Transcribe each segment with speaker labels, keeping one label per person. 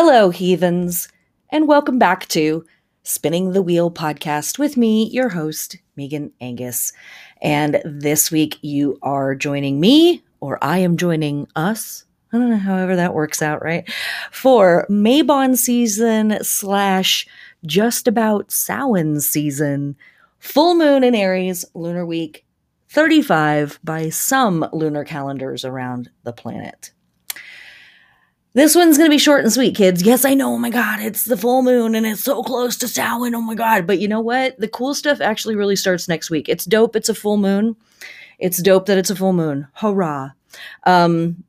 Speaker 1: Hello, heathens, and welcome back to Spinning the Wheel podcast with me, your host, Megan Angus. And this week you are joining me, or I am joining us. I don't know, however that works out, right? For Mabon season slash just about Samhain season, full moon in Aries, lunar week 35 by some lunar calendars around the planet. This one's going to be short and sweet, kids. Yes, I know. Oh my God, it's the full moon and it's so close to Samhain. Oh my God. But you know what? The cool stuff actually really starts next week. It's dope. It's a full moon. It's dope that it's a full moon. Hurrah. Um,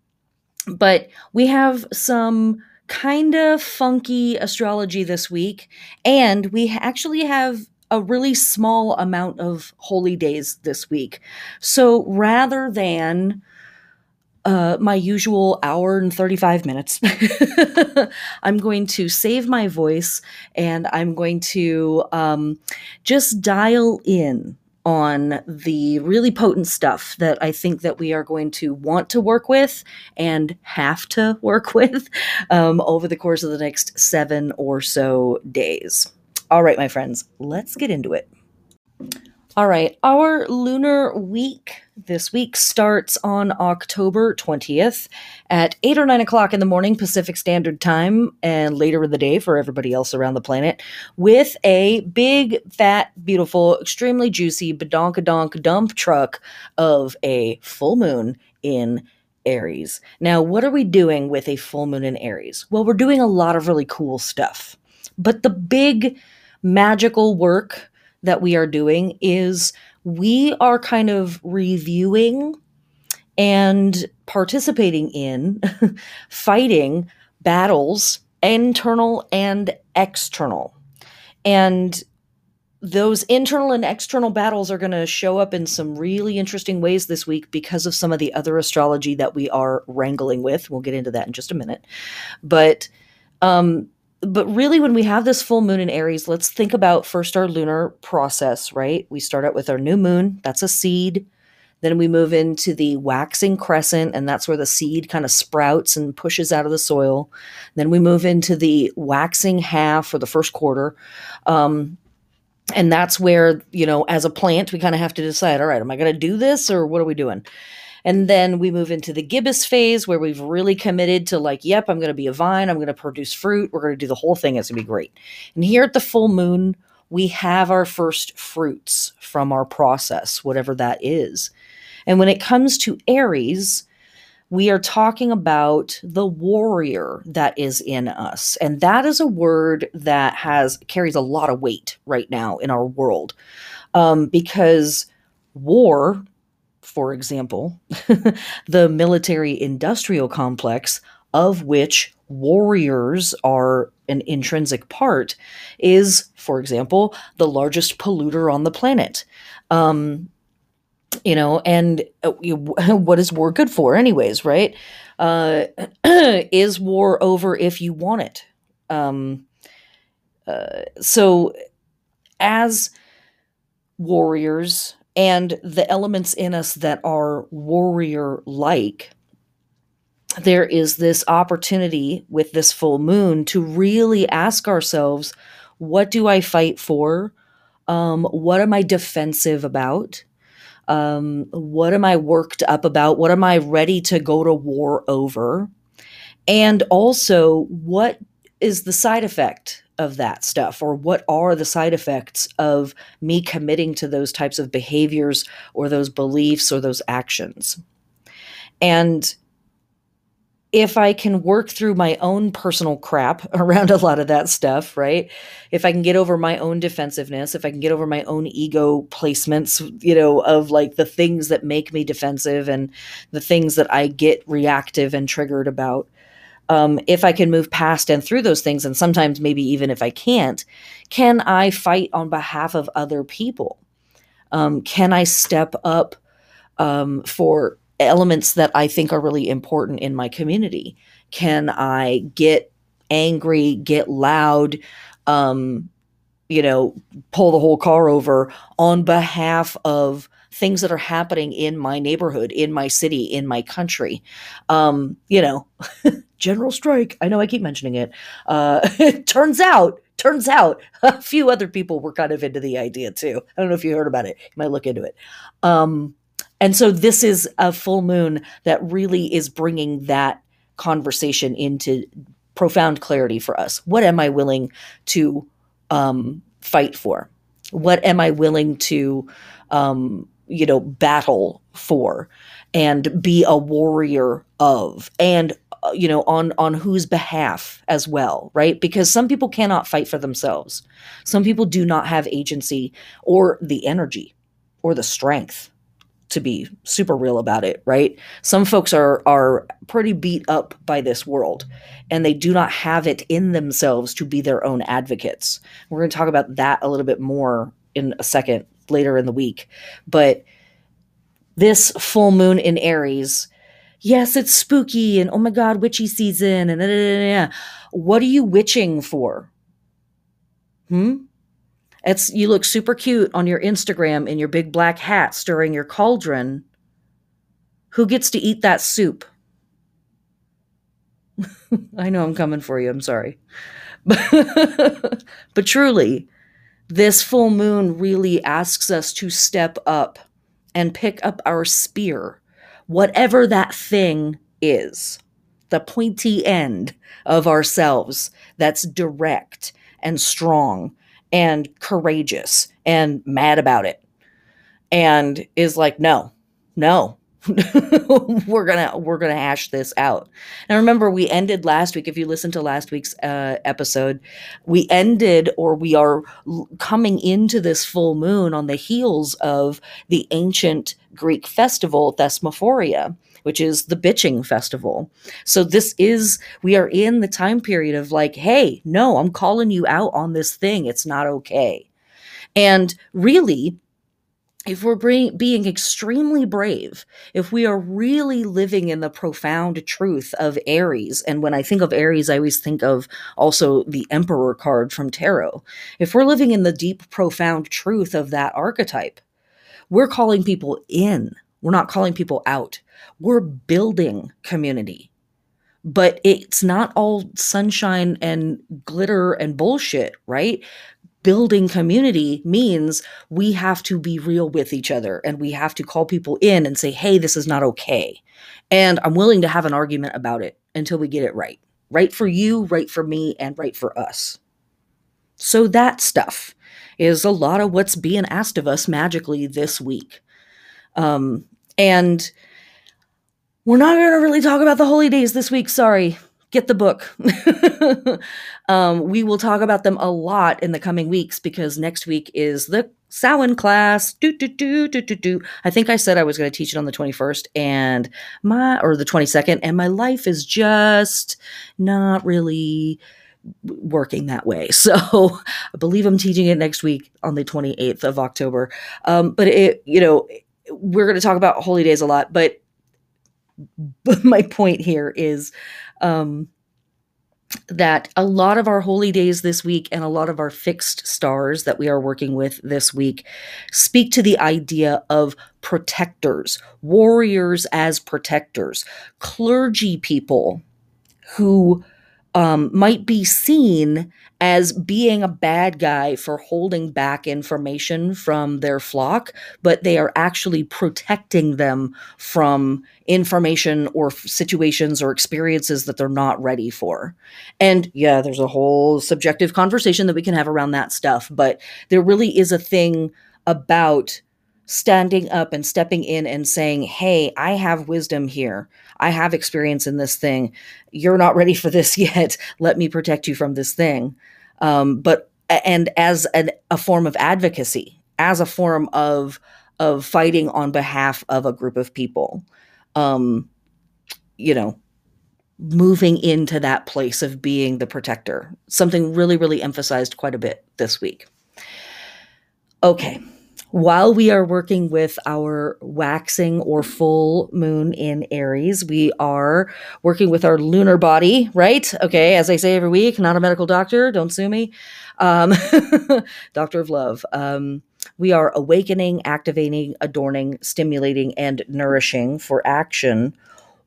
Speaker 1: but we have some kind of funky astrology this week. And we actually have a really small amount of holy days this week. So rather than uh, my usual hour and 35 minutes. I'm going to save my voice and I'm going to um, just dial in on the really potent stuff that I think that we are going to want to work with and have to work with um, over the course of the next seven or so days. All right, my friends, let's get into it. All right, our lunar week this week starts on October 20th at 8 or 9 o'clock in the morning Pacific Standard Time and later in the day for everybody else around the planet with a big, fat, beautiful, extremely juicy badonkadonk dump truck of a full moon in Aries. Now, what are we doing with a full moon in Aries? Well, we're doing a lot of really cool stuff. But the big magical work that we are doing is we are kind of reviewing and participating in fighting battles, internal and external. And those internal and external battles are going to show up in some really interesting ways this week because of some of the other astrology that we are wrangling with. We'll get into that in just a minute. But um, but really when we have this full moon in aries let's think about first our lunar process right? We start out with our new moon that's a seed. Then we move into the waxing crescent and that's where the seed kind of sprouts and pushes out of the soil. Then we move into the waxing half or the first quarter um, and that's where you know as a plant we kind of have to decide all right am i going to do this or what are we doing and then we move into the gibbous phase where we've really committed to like, yep, I'm going to be a vine. I'm going to produce fruit. We're going to do the whole thing. It's going to be great. And here at the full moon, we have our first fruits from our process, whatever that is. And when it comes to Aries, we are talking about the warrior that is in us. And that is a word that has carries a lot of weight right now in our world. Um, because war for example, the military industrial complex, of which warriors are an intrinsic part, is, for example, the largest polluter on the planet. Um, you know, and uh, what is war good for, anyways, right? Uh, is war over if you want it? Um, uh, so, as warriors, and the elements in us that are warrior like, there is this opportunity with this full moon to really ask ourselves what do I fight for? Um, what am I defensive about? Um, what am I worked up about? What am I ready to go to war over? And also, what is the side effect of that stuff or what are the side effects of me committing to those types of behaviors or those beliefs or those actions and if I can work through my own personal crap around a lot of that stuff, right? If I can get over my own defensiveness, if I can get over my own ego placements, you know, of like the things that make me defensive and the things that I get reactive and triggered about, um, if I can move past and through those things, and sometimes maybe even if I can't, can I fight on behalf of other people? Um, can I step up um, for elements that I think are really important in my community? Can I get angry, get loud, um, you know, pull the whole car over on behalf of things that are happening in my neighborhood, in my city, in my country. Um, you know, general strike. I know I keep mentioning it. Uh, it turns out, turns out a few other people were kind of into the idea too. I don't know if you heard about it. You might look into it. Um, and so this is a full moon that really is bringing that conversation into profound clarity for us. What am I willing to um, fight for? What am I willing to, um, you know, battle for and be a warrior of? And uh, you know on on whose behalf as well right because some people cannot fight for themselves some people do not have agency or the energy or the strength to be super real about it, right? Some folks are are pretty beat up by this world and they do not have it in themselves to be their own advocates. We're going to talk about that a little bit more in a second later in the week. But this full moon in Aries, yes, it's spooky and oh my god, witchy season and what are you witching for? Hmm? It's you look super cute on your Instagram in your big black hat stirring your cauldron. Who gets to eat that soup? I know I'm coming for you. I'm sorry. but truly, this full moon really asks us to step up and pick up our spear, whatever that thing is, the pointy end of ourselves that's direct and strong and courageous and mad about it and is like no no we're gonna we're gonna hash this out and remember we ended last week if you listen to last week's uh, episode we ended or we are coming into this full moon on the heels of the ancient greek festival thesmophoria which is the bitching festival. So this is we are in the time period of like, hey, no, I'm calling you out on this thing. It's not okay. And really, if we're bring, being extremely brave, if we are really living in the profound truth of Aries, and when I think of Aries, I always think of also the Emperor card from Tarot. If we're living in the deep, profound truth of that archetype, we're calling people in. We're not calling people out. We're building community. But it's not all sunshine and glitter and bullshit, right? Building community means we have to be real with each other and we have to call people in and say, hey, this is not okay. And I'm willing to have an argument about it until we get it right. Right for you, right for me, and right for us. So that stuff is a lot of what's being asked of us magically this week. Um, and we're not going to really talk about the holy days this week. Sorry. Get the book. um, we will talk about them a lot in the coming weeks because next week is the Samhain class. Do, do, do, do, do, do. I think I said I was going to teach it on the 21st and my, or the 22nd, and my life is just not really working that way. So I believe I'm teaching it next week on the 28th of October. Um, but it, you know, we're going to talk about holy days a lot, but but my point here is um, that a lot of our holy days this week and a lot of our fixed stars that we are working with this week speak to the idea of protectors, warriors as protectors, clergy people who um, might be seen as being a bad guy for holding back information from their flock, but they are actually protecting them from information or situations or experiences that they're not ready for. And yeah, there's a whole subjective conversation that we can have around that stuff, but there really is a thing about standing up and stepping in and saying, Hey, I have wisdom here. I have experience in this thing. You're not ready for this yet. Let me protect you from this thing. Um, but, and as an, a form of advocacy, as a form of, of fighting on behalf of a group of people, um, you know, moving into that place of being the protector. Something really, really emphasized quite a bit this week. Okay while we are working with our waxing or full moon in Aries, we are working with our lunar body, right? Okay, as I say every week, not a medical doctor, don't sue me. Um, doctor of love. Um, we are awakening, activating, adorning, stimulating, and nourishing for action,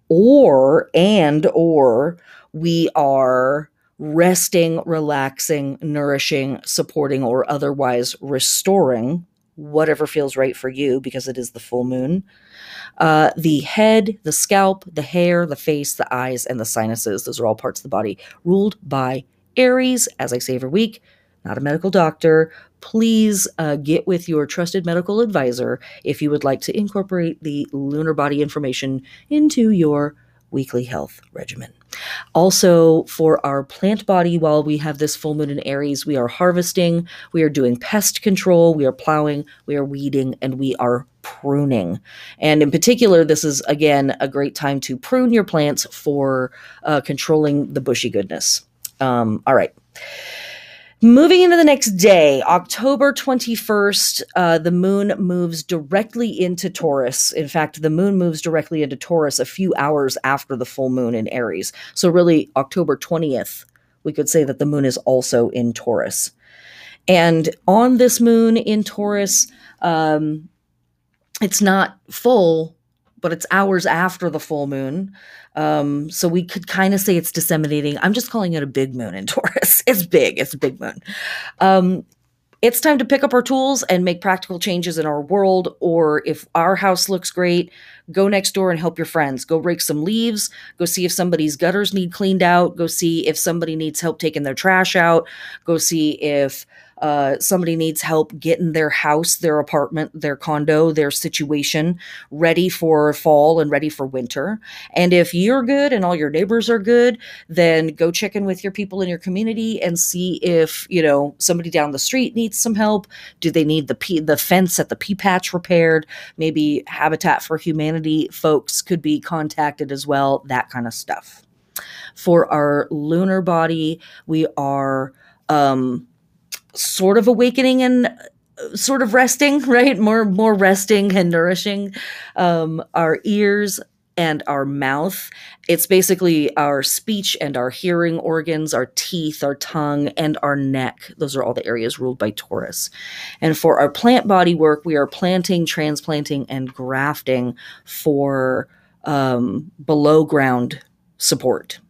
Speaker 1: or and or we are resting, relaxing, nourishing, supporting, or otherwise restoring whatever feels right for you because it is the full moon. Uh, the head, the scalp, the hair, the face, the eyes, and the sinuses, those are all parts of the body ruled by Aries, as I say every week. Not a medical doctor. Please uh, get with your trusted medical advisor if you would like to incorporate the lunar body information into your weekly health regimen. Also, for our plant body, while we have this full moon in Aries, we are harvesting, we are doing pest control, we are plowing, we are weeding, and we are pruning. And in particular, this is again a great time to prune your plants for uh, controlling the bushy goodness. Um, all right. Moving into the next day, October 21st, uh, the moon moves directly into Taurus. In fact, the moon moves directly into Taurus a few hours after the full moon in Aries. So, really, October 20th, we could say that the moon is also in Taurus. And on this moon in Taurus, um, it's not full, but it's hours after the full moon. Um, so we could kind of say it's disseminating. I'm just calling it a big moon in Taurus. It's big, it's a big moon. Um, it's time to pick up our tools and make practical changes in our world. Or if our house looks great, go next door and help your friends. Go rake some leaves. Go see if somebody's gutters need cleaned out. Go see if somebody needs help taking their trash out. Go see if uh, somebody needs help getting their house, their apartment, their condo, their situation ready for fall and ready for winter. And if you're good and all your neighbors are good, then go check in with your people in your community and see if, you know, somebody down the street needs some help. Do they need the the fence at the pea patch repaired? Maybe Habitat for Humanity folks could be contacted as well, that kind of stuff. For our lunar body, we are um sort of awakening and uh, sort of resting right? More more resting and nourishing um, our ears and our mouth. It's basically our speech and our hearing organs our teeth our tongue and our neck. Those are all the areas ruled by taurus and for our plant body work we are planting transplanting and grafting for um, below ground support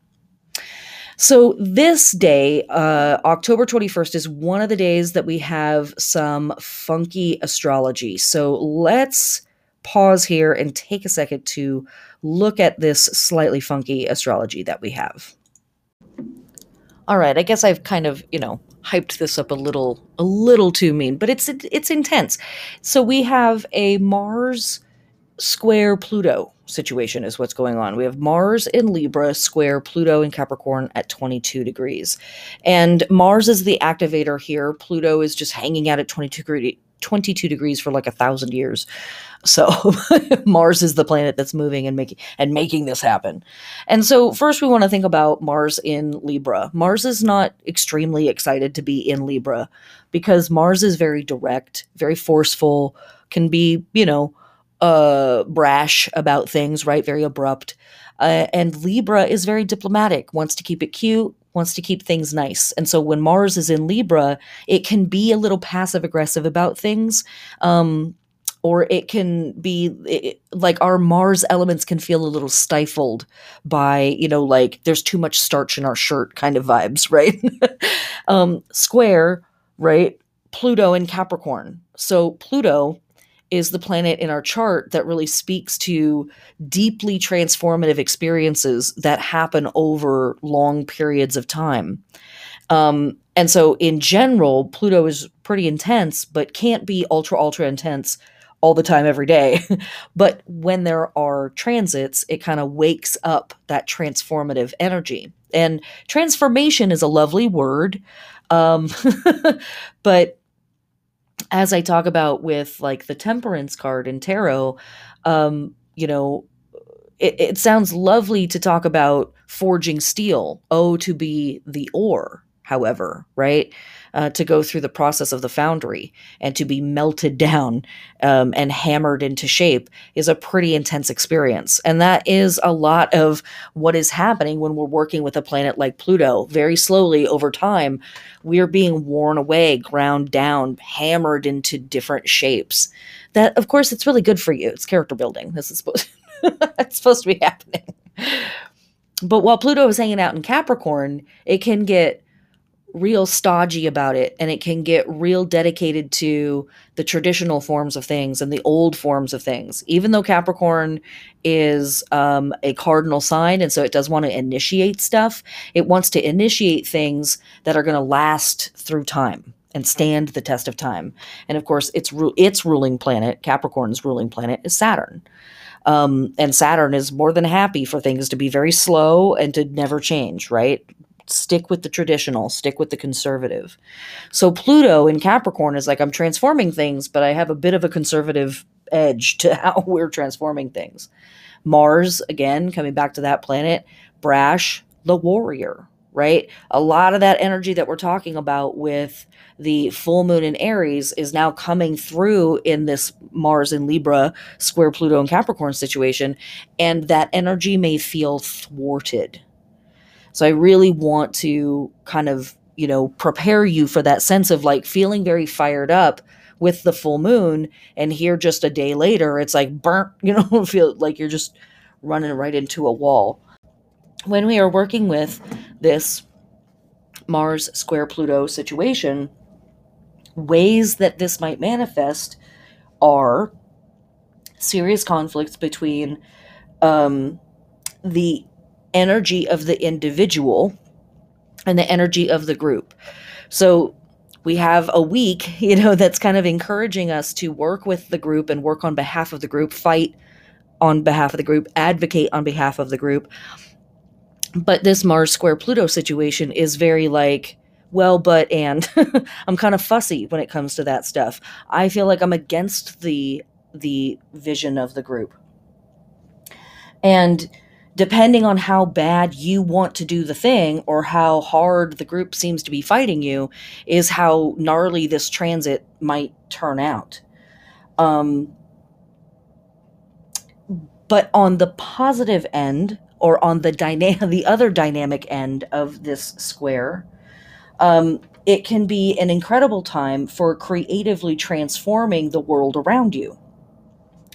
Speaker 1: so, this day, uh, October 21st, is one of the days that we have some funky astrology. So, let's pause here and take a second to look at this slightly funky astrology that we have. All right, I guess I've kind of, you know, hyped this up a little a little too mean, but it's it's intense. So we have a Mars square Pluto situation is what's going on. We have Mars in Libra square Pluto in Capricorn at 22 degrees. And Mars is the activator here. Pluto is just hanging out at 22 degrees. 22 degrees for like a thousand years. So Mars is the planet that's moving and making and making this happen. And so first we want to think about Mars in Libra. Mars is not extremely excited to be in Libra because Mars is very direct, very forceful, can be, you know, uh, brash about things, right? Very abrupt. Uh, and Libra is very diplomatic, wants to keep it cute, wants to keep things nice. And so when Mars is in Libra, it can be a little passive aggressive about things. Um, or it can be it, like our Mars elements can feel a little stifled by, you know, like there's too much starch in our shirt kind of vibes, right? um, square, right? Pluto in Capricorn. So Pluto is the planet in our chart that really speaks to deeply transformative experiences that happen over long periods of time. Um, and so, in general, Pluto is pretty intense, but can't be ultra, ultra intense all the time, every day. but when there are transits, it kind of wakes up that transformative energy. And transformation is a lovely word. Um, but as I talk about with like the temperance card in tarot, um, you know, it, it sounds lovely to talk about forging steel. Oh, to be the ore, however, right? Uh, to go through the process of the foundry and to be melted down um, and hammered into shape is a pretty intense experience. And that is a lot of what is happening when we're working with a planet like Pluto. Very slowly over time, we're being worn away, ground down, hammered into different shapes. That, of course, it's really good for you. It's character building. This is supposed, it's supposed to be happening. But while Pluto is hanging out in Capricorn, it can get real stodgy about it and it can get real dedicated to the traditional forms of things and the old forms of things. Even though capricorn is um, a cardinal sign and so it does want to initiate stuff it wants to initiate things that are going to last through time and stand the test of time. And of course its its ruling planet capricorn's ruling planet is saturn. Um, and Saturn is more than happy for things to be very slow and to never change, right? Stick with the traditional, stick with the conservative. So Pluto in Capricorn is like, I'm transforming things, but I have a bit of a conservative edge to how we're transforming things. Mars, again, coming back to that planet, brash, the warrior, right? A lot of that energy that we're talking about with the full moon in Aries is now coming through in this Mars in Libra, square Pluto and Capricorn situation. And that energy may feel thwarted so I really want to kind of, you know, prepare you for that sense of like feeling very fired up with the full moon and here just a day later it's like burnt, you know, feel like you're just running right into a wall. When we are working with this Mars square Pluto situation, ways that this might manifest are serious conflicts between um, the energy of the individual and the energy of the group. So we have a week, you know, that's kind of encouraging us to work with the group and work on behalf of the group, fight on behalf of the group, advocate on behalf of the group. But this Mars square Pluto situation is very like, well, but and I'm kind of fussy when it comes to that stuff. I feel like I'm against the the vision of the group. And depending on how bad you want to do the thing or how hard the group seems to be fighting you, is how gnarly this transit might turn out. Um, but on the positive end, or on the dyna- the other dynamic end of this square, um, it can be an incredible time for creatively transforming the world around you.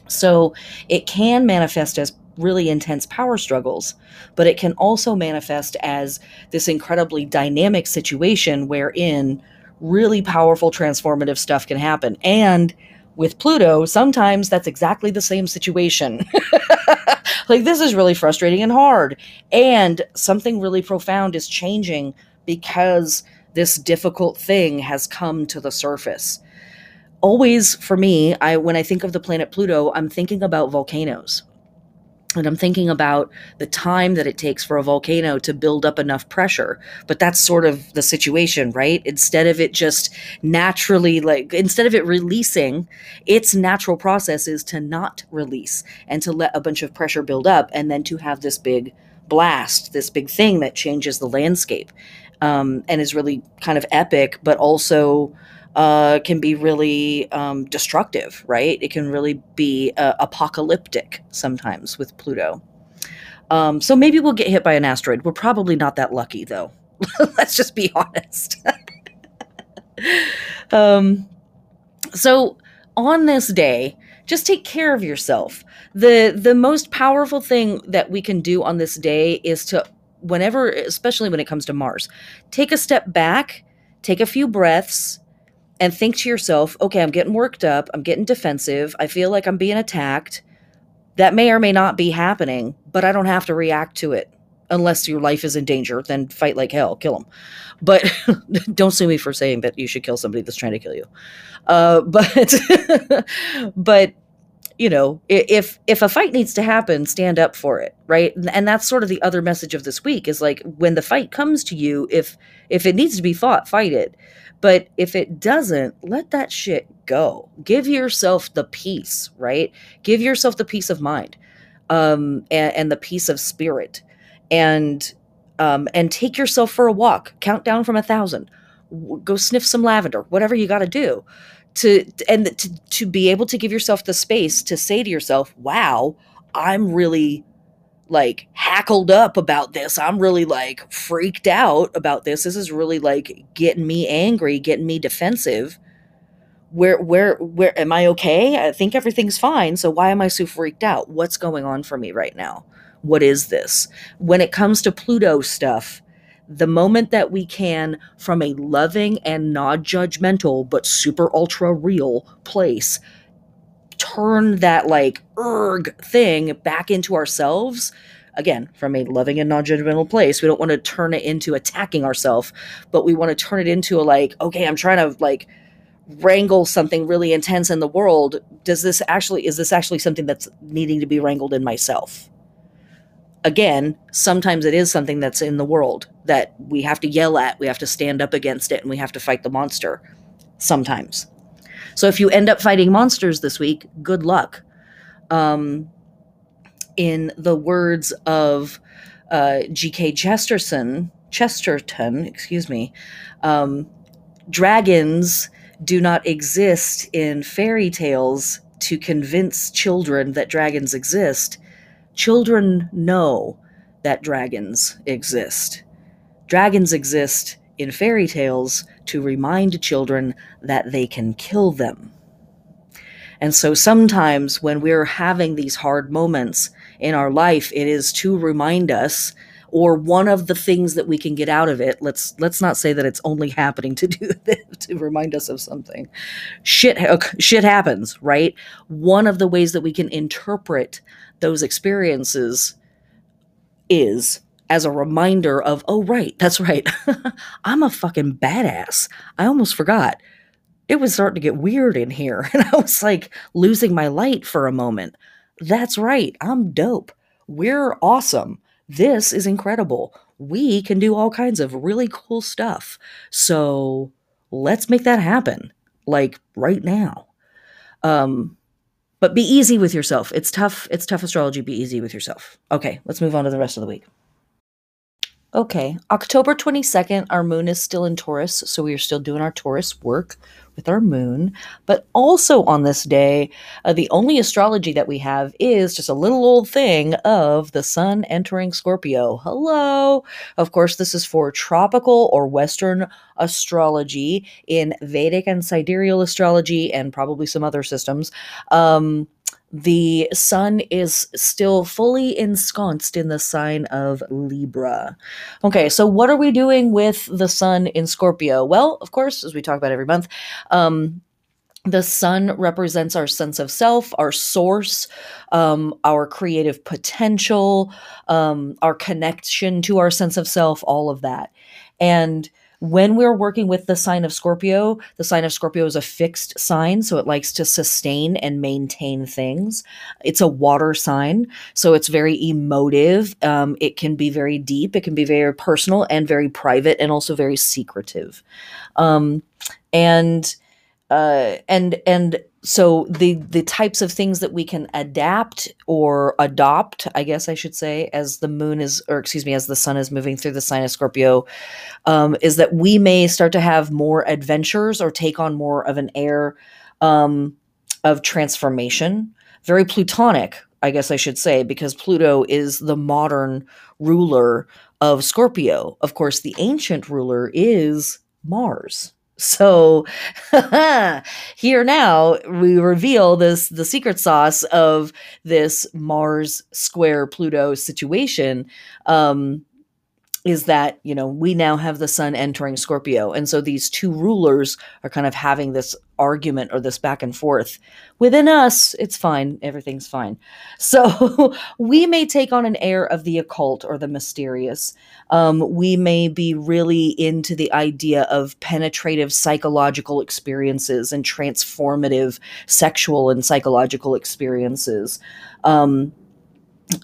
Speaker 1: So it can manifest as really intense power struggles, but it can also manifest as this incredibly dynamic situation wherein really powerful transformative stuff can happen. And with Pluto, sometimes that's exactly the same situation. like, this is really frustrating and hard. And something really profound is changing because this difficult thing has come to the surface. Always for me, I when I think of the planet Pluto, I'm thinking about volcanoes and I'm thinking about the time that it takes for a volcano to build up enough pressure. But that's sort of the situation, right? Instead of it just naturally, like, instead of it releasing, its natural process is to not release and to let a bunch of pressure build up and then to have this big blast, this big thing that changes the landscape um, and is really kind of epic, but also uh, can be really um, destructive, right? It can really be uh, apocalyptic sometimes with Pluto. Um, so maybe we'll get hit by an asteroid. We're probably not that lucky, though. Let's just be honest. um, so on this day, just take care of yourself. the The most powerful thing that we can do on this day is to, whenever, especially when it comes to Mars, take a step back, take a few breaths, and think to yourself, okay, I'm getting worked up. I'm getting defensive. I feel like I'm being attacked. That may or may not be happening, but I don't have to react to it unless your life is in danger. Then fight like hell, kill them. But don't sue me for saying that you should kill somebody that's trying to kill you. Uh, but, but you know, if if a fight needs to happen, stand up for it, right? And that's sort of the other message of this week is like when the fight comes to you, if if it needs to be fought, fight it. But if it doesn't, let that shit go. Give yourself the peace, right? Give yourself the peace of mind um, and, and the peace of spirit. And um, and take yourself for a walk. Count down from a thousand. Go sniff some lavender. Whatever you got to do to and to to be able to give yourself the space to say to yourself, "Wow, I'm really like hackled up about this. I'm really like freaked out about this. This is really like getting me angry, getting me defensive." where where where am i okay i think everything's fine so why am i so freaked out what's going on for me right now what is this when it comes to pluto stuff the moment that we can from a loving and not judgmental but super ultra real place turn that like erg thing back into ourselves. Again from a loving and non-judgmental place we don't want to turn it into attacking ourselves but we want to turn it into a like okay i'm trying to like wrangle something really intense in the world. Does this actually is this actually something that's needing to be wrangled in myself? Again sometimes it is something that's in the world that we have to yell at we have to stand up against it and we have to fight the monster sometimes so if you end up fighting monsters this week good luck um, in the words of uh, gk chesterton chesterton excuse me um, dragons do not exist in fairy tales to convince children that dragons exist. Children know that dragons exist. Dragons exist in fairy tales to remind children that they can kill them. And so sometimes when we're having these hard moments in our life, it is to remind us or one of the things that we can get out of it let's let's not say that it's only happening to do to remind us of something shit shit happens right one of the ways that we can interpret those experiences is as a reminder of oh right that's right i'm a fucking badass i almost forgot it was starting to get weird in here and i was like losing my light for a moment that's right i'm dope we're awesome this is incredible. We can do all kinds of really cool stuff. So let's make that happen, like right now. Um, but be easy with yourself. It's tough. It's tough astrology. Be easy with yourself. Okay, let's move on to the rest of the week. Okay, October 22nd, our moon is still in Taurus, so we are still doing our Taurus work with our moon. But also on this day, uh, the only astrology that we have is just a little old thing of the sun entering Scorpio. Hello. Of course, this is for tropical or Western astrology in Vedic and sidereal astrology and probably some other systems. Um, the sun is still fully ensconced in the sign of Libra. Okay, so what are we doing with the sun in Scorpio? Well, of course, as we talk about every month, um, the sun represents our sense of self, our source, um, our creative potential, um, our connection to our sense of self, all of that. And when we're working with the sign of Scorpio, the sign of Scorpio is a fixed sign, so it likes to sustain and maintain things. It's a water sign, so it's very emotive. Um, it can be very deep, it can be very personal and very private, and also very secretive. Um, and uh, and and so the the types of things that we can adapt or adopt i guess i should say as the moon is or excuse me as the sun is moving through the sign of scorpio um, is that we may start to have more adventures or take on more of an air um, of transformation. Very plutonic i guess i should say because pluto is the modern ruler of scorpio. Of course the ancient ruler is mars so here now we reveal this the secret sauce of this Mars square Pluto situation. Um, is that you know we now have the sun entering scorpio. And so these two rulers are kind of having this argument or this back and forth. Within us it's fine. Everything's fine. So we may take on an air of the occult or the mysterious. Um, we may be really into the idea of penetrative psychological experiences and transformative sexual and psychological experiences. Um,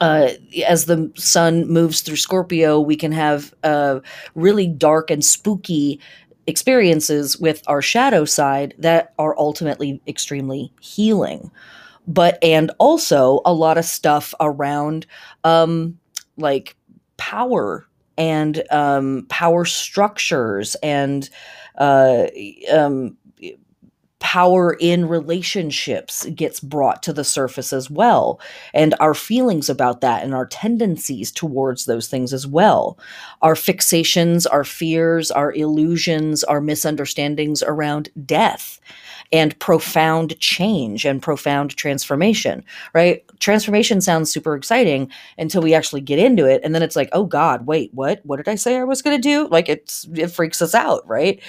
Speaker 1: uh, as the sun moves through Scorpio, we can have uh, really dark and spooky experiences with our shadow side that are ultimately extremely healing. But, and also a lot of stuff around um, like power and um, power structures and uh, um, power in relationships gets brought to the surface as well. And our feelings about that and our tendencies towards those things as well. Our fixations our fears our illusions our misunderstandings around death and profound change and profound transformation, right? Transformation sounds super exciting until we actually get into it. And then it's like, oh God, wait, what? What did I say I was going to do? Like it's, it freaks us out, right?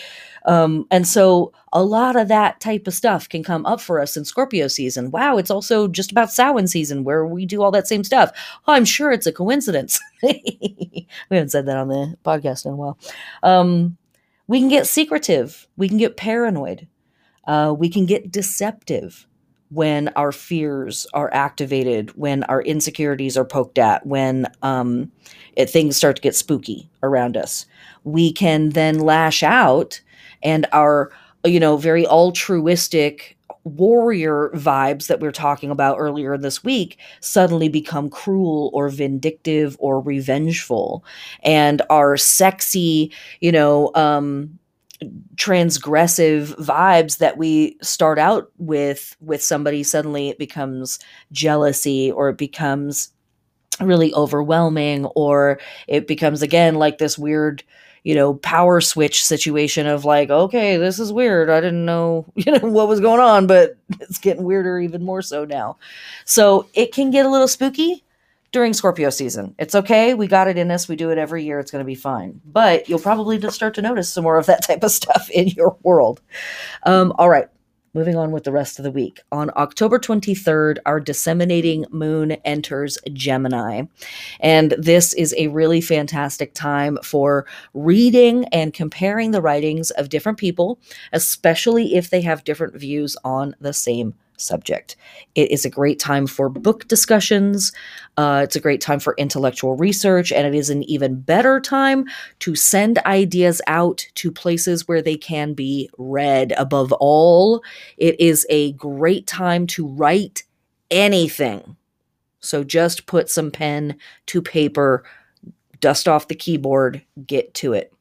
Speaker 1: Um, and so a lot of that type of stuff can come up for us in Scorpio season. Wow, it's also just about Samhain season where we do all that same stuff. Oh, I'm sure it's a coincidence. we haven't said that on the podcast in a while. Um, we can get secretive. We can get paranoid. Uh, we can get deceptive when our fears are activated, when our insecurities are poked at, when um, it, things start to get spooky around us. We can then lash out, and our, you know, very altruistic warrior vibes that we are talking about earlier this week suddenly become cruel or vindictive or revengeful and our sexy you know um transgressive vibes that we start out with with somebody suddenly it becomes jealousy or it becomes really overwhelming or it becomes again like this weird you know power switch situation of like okay this is weird. I didn't know you know what was going on but it's getting weirder even more so now. So it can get a little spooky during Scorpio season. It's okay. We got it in us. We do it every year. It's going to be fine. But you'll probably just start to notice some more of that type of stuff in your world. Um, all right. Moving on with the rest of the week. On October 23rd, our disseminating moon enters Gemini. And this is a really fantastic time for reading and comparing the writings of different people, especially if they have different views on the same subject. It is a great time for book discussions. Uh, it's a great time for intellectual research, and it is an even better time to send ideas out to places where they can be read. Above all, it is a great time to write anything. So just put some pen to paper, dust off the keyboard, get to it.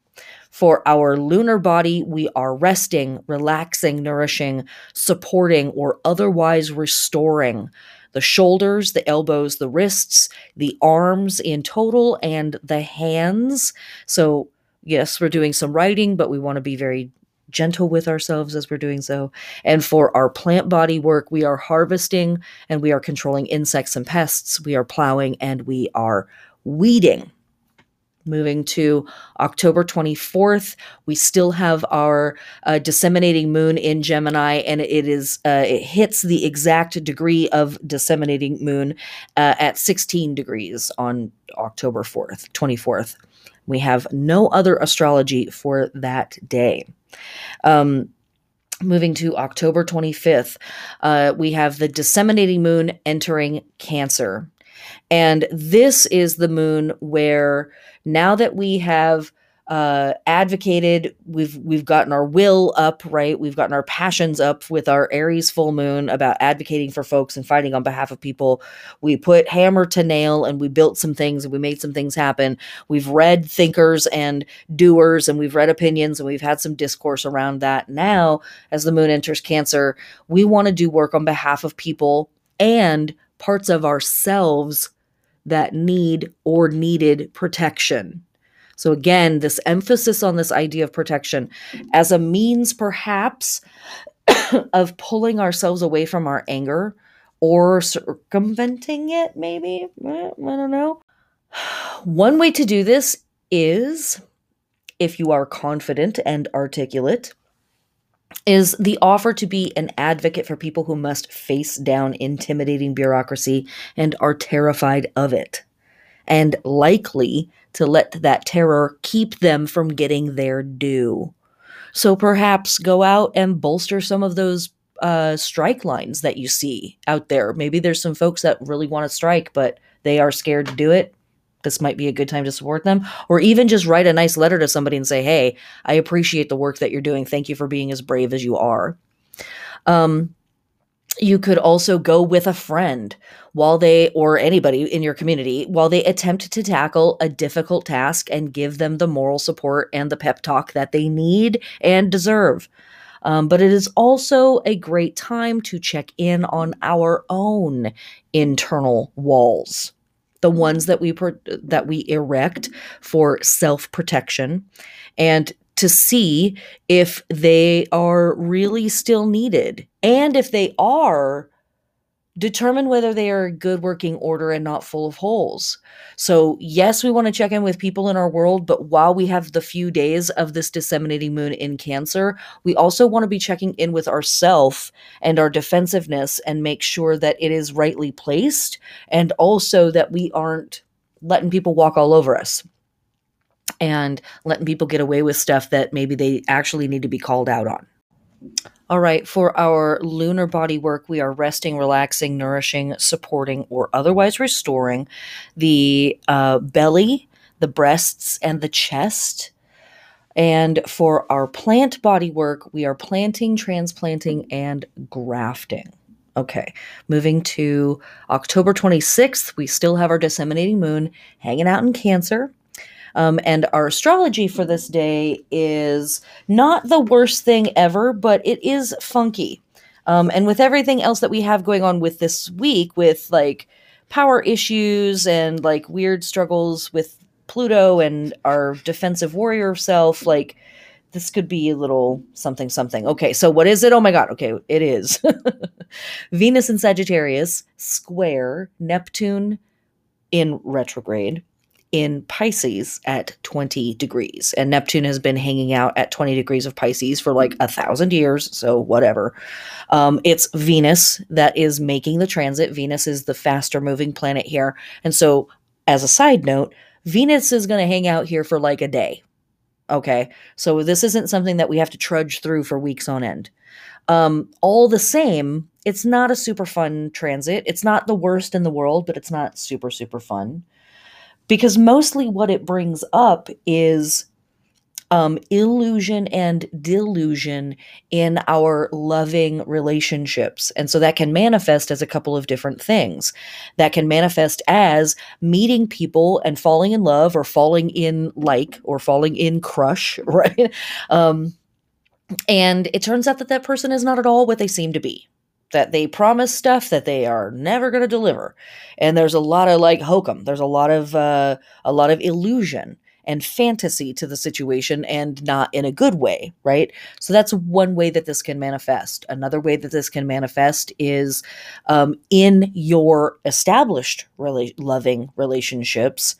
Speaker 1: For our lunar body, we are resting, relaxing, nourishing, supporting, or otherwise restoring the shoulders, the elbows, the wrists, the arms in total, and the hands. So, yes, we're doing some writing, but we want to be very gentle with ourselves as we're doing so. And for our plant body work, we are harvesting and we are controlling insects and pests. We are plowing and we are weeding moving to October 24th. We still have our uh, disseminating moon in Gemini, and it is uh, it hits the exact degree of disseminating moon uh, at 16 degrees on October 4th, 24th. We have no other astrology for that day. Um, moving to October 25th, uh, we have the disseminating moon entering Cancer. And this is the moon where now that we have uh, advocated we've we've gotten our will up right? We've gotten our passions up with our aries full moon about advocating for folks and fighting on behalf of people. We put hammer to nail and we built some things and we made some things happen. We've read thinkers and doers and we've read opinions and we've had some discourse around that. Now as the moon enters cancer we want to do work on behalf of people and parts of ourselves that need or needed protection. So, again, this emphasis on this idea of protection as a means perhaps of pulling ourselves away from our anger or circumventing it, maybe. I don't know. One way to do this is if you are confident and articulate is the offer to be an advocate for people who must face down intimidating bureaucracy and are terrified of it, and likely to let that terror keep them from getting their due. So perhaps go out and bolster some of those uh, strike lines that you see out there. Maybe there's some folks that really want to strike, but they are scared to do it this might be a good time to support them or even just write a nice letter to somebody and say hey i appreciate the work that you're doing. Thank you for being as brave as you are. Um, you could also go with a friend while they or anybody in your community while they attempt to tackle a difficult task and give them the moral support and the pep talk that they need and deserve. Um, but it is also a great time to check in on our own internal walls the ones that we that we erect for self-protection and to see if they are really still needed. And if they are, determine whether they are a good working order and not full of holes. So, yes, we want to check in with people in our world, but while we have the few days of this disseminating moon in Cancer, we also want to be checking in with ourself and our defensiveness and make sure that it is rightly placed and also that we aren't letting people walk all over us and letting people get away with stuff that maybe they actually need to be called out on. All right, for our lunar body work, we are resting, relaxing, nourishing, supporting, or otherwise restoring the uh, belly, the breasts, and the chest. And for our plant body work, we are planting, transplanting, and grafting. Okay, moving to October 26th, we still have our disseminating moon hanging out in Cancer. Um, and our astrology for this day is not the worst thing ever, but it is funky. Um, and with everything else that we have going on with this week, with like power issues and like weird struggles with Pluto and our defensive warrior self, like this could be a little something something. Okay, so what is it? Oh my god. Okay, it is Venus in Sagittarius square Neptune in retrograde in Pisces at 20 degrees. And Neptune has been hanging out at 20 degrees of Pisces for like a thousand years. So, whatever. Um, it's Venus that is making the transit. Venus is the faster moving planet here. And so, as a side note, Venus is going to hang out here for like a day. Okay. So, this isn't something that we have to trudge through for weeks on end. Um, all the same, it's not a super fun transit. It's not the worst in the world, but it's not super, super fun because mostly what it brings up is um, illusion and delusion in our loving relationships. And so that can manifest as a couple of different things. That can manifest as meeting people and falling in love or falling in like or falling in crush, right? Um, and it turns out that that person is not at all what they seem to be that they promise stuff that they are never going to deliver. And there's a lot of like hokum. There's a lot of uh, a lot of illusion and fantasy to the situation and not in a good way right? So that's one way that this can manifest. Another way that this can manifest is um, in your established rela- loving relationships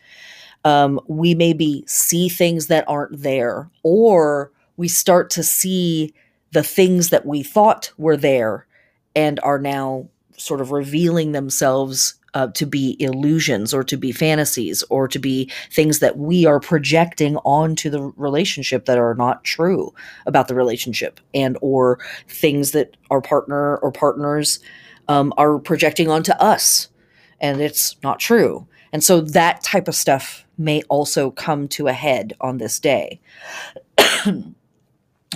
Speaker 1: um, we maybe see things that aren't there or we start to see the things that we thought were there and are now sort of revealing themselves uh, to be illusions or to be fantasies or to be things that we are projecting onto the relationship that are not true about the relationship and or things that our partner or partners um, are projecting onto us and it's not true. And so that type of stuff may also come to a head on this day.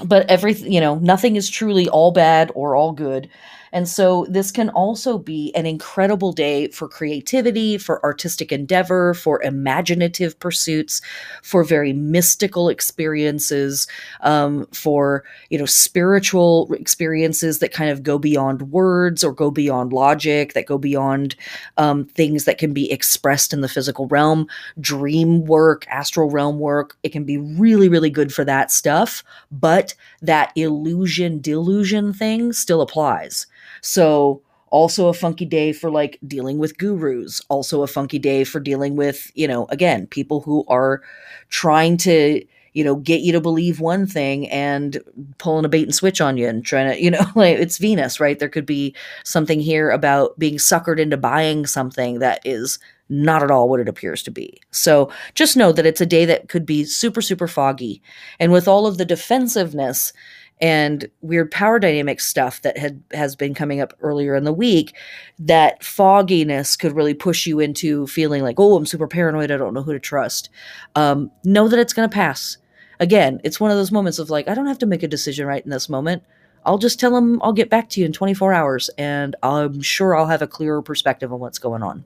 Speaker 1: But everything you know nothing is truly all bad or all good and so this can also be an incredible day for creativity, for artistic endeavor, for imaginative pursuits, for very mystical experiences, um, for you know spiritual experiences that kind of go beyond words or go beyond logic, that go beyond um, things that can be expressed in the physical realm. Dream work, astral realm work, it can be really, really good for that stuff. But that illusion delusion thing still applies. So, also a funky day for like dealing with gurus, also a funky day for dealing with, you know, again, people who are trying to, you know, get you to believe one thing and pulling a bait and switch on you and trying to, you know, like it's Venus, right? There could be something here about being suckered into buying something that is not at all what it appears to be. So just know that it's a day that could be super, super foggy. And with all of the defensiveness and weird power dynamic stuff that had has been coming up earlier in the week that fogginess could really push you into feeling like oh i'm super paranoid i don't know who to trust um, know that it's going to pass again it's one of those moments of like i don't have to make a decision right in this moment I'll just tell them I'll get back to you in 24 hours and I'm sure I'll have a clearer perspective on what's going on.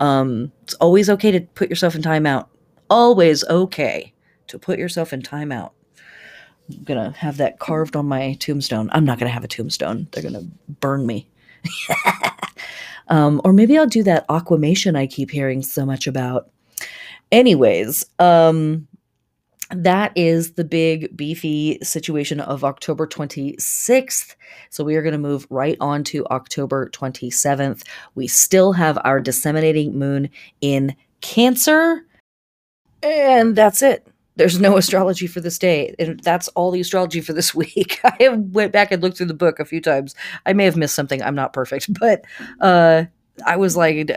Speaker 1: Um, it's always okay to put yourself in timeout. Always okay to put yourself in timeout. I'm gonna have that carved on my tombstone. I'm not gonna have a tombstone. They're gonna burn me. um, or maybe I'll do that aquamation I keep hearing so much about. Anyways, um, that is the big beefy situation of October 26th. So we are going to move right on to October 27th. We still have our disseminating moon in Cancer. And that's it. There's no astrology for this day. And that's all the astrology for this week. I have went back and looked through the book a few times. I may have missed something. I'm not perfect, but uh I was like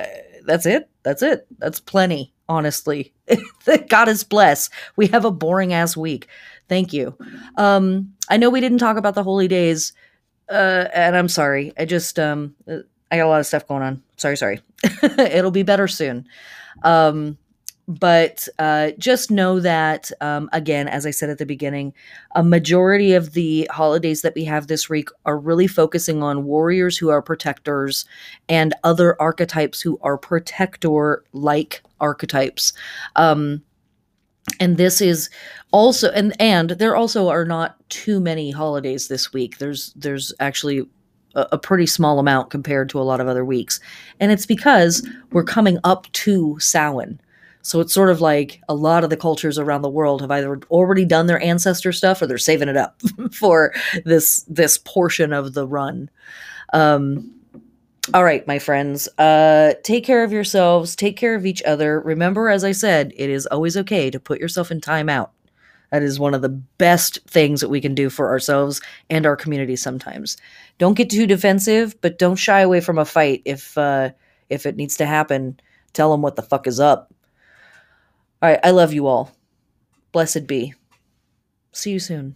Speaker 1: that's it. That's it. That's plenty, honestly. God is bless. We have a boring ass week. Thank you. Um, I know we didn't talk about the holy days, uh, and I'm sorry. I just um, I got a lot of stuff going on. Sorry, sorry. It'll be better soon. Um, but uh, just know that um, again as i said at the beginning a majority of the holidays that we have this week are really focusing on warriors who are protectors and other archetypes who are protector like archetypes. Um, and this is also and and there also are not too many holidays this week. There's there's actually a, a pretty small amount compared to a lot of other weeks. And it's because we're coming up to Samhain so it's sort of like a lot of the cultures around the world have either already done their ancestor stuff or they're saving it up for this this portion of the run. Um, all right, my friends, uh, take care of yourselves, take care of each other. Remember, as I said, it is always okay to put yourself in timeout. That is one of the best things that we can do for ourselves and our community sometimes. Don't get too defensive, but don't shy away from a fight if uh, if it needs to happen. Tell them what the fuck is up. All right, I love you all. Blessed be. See you soon.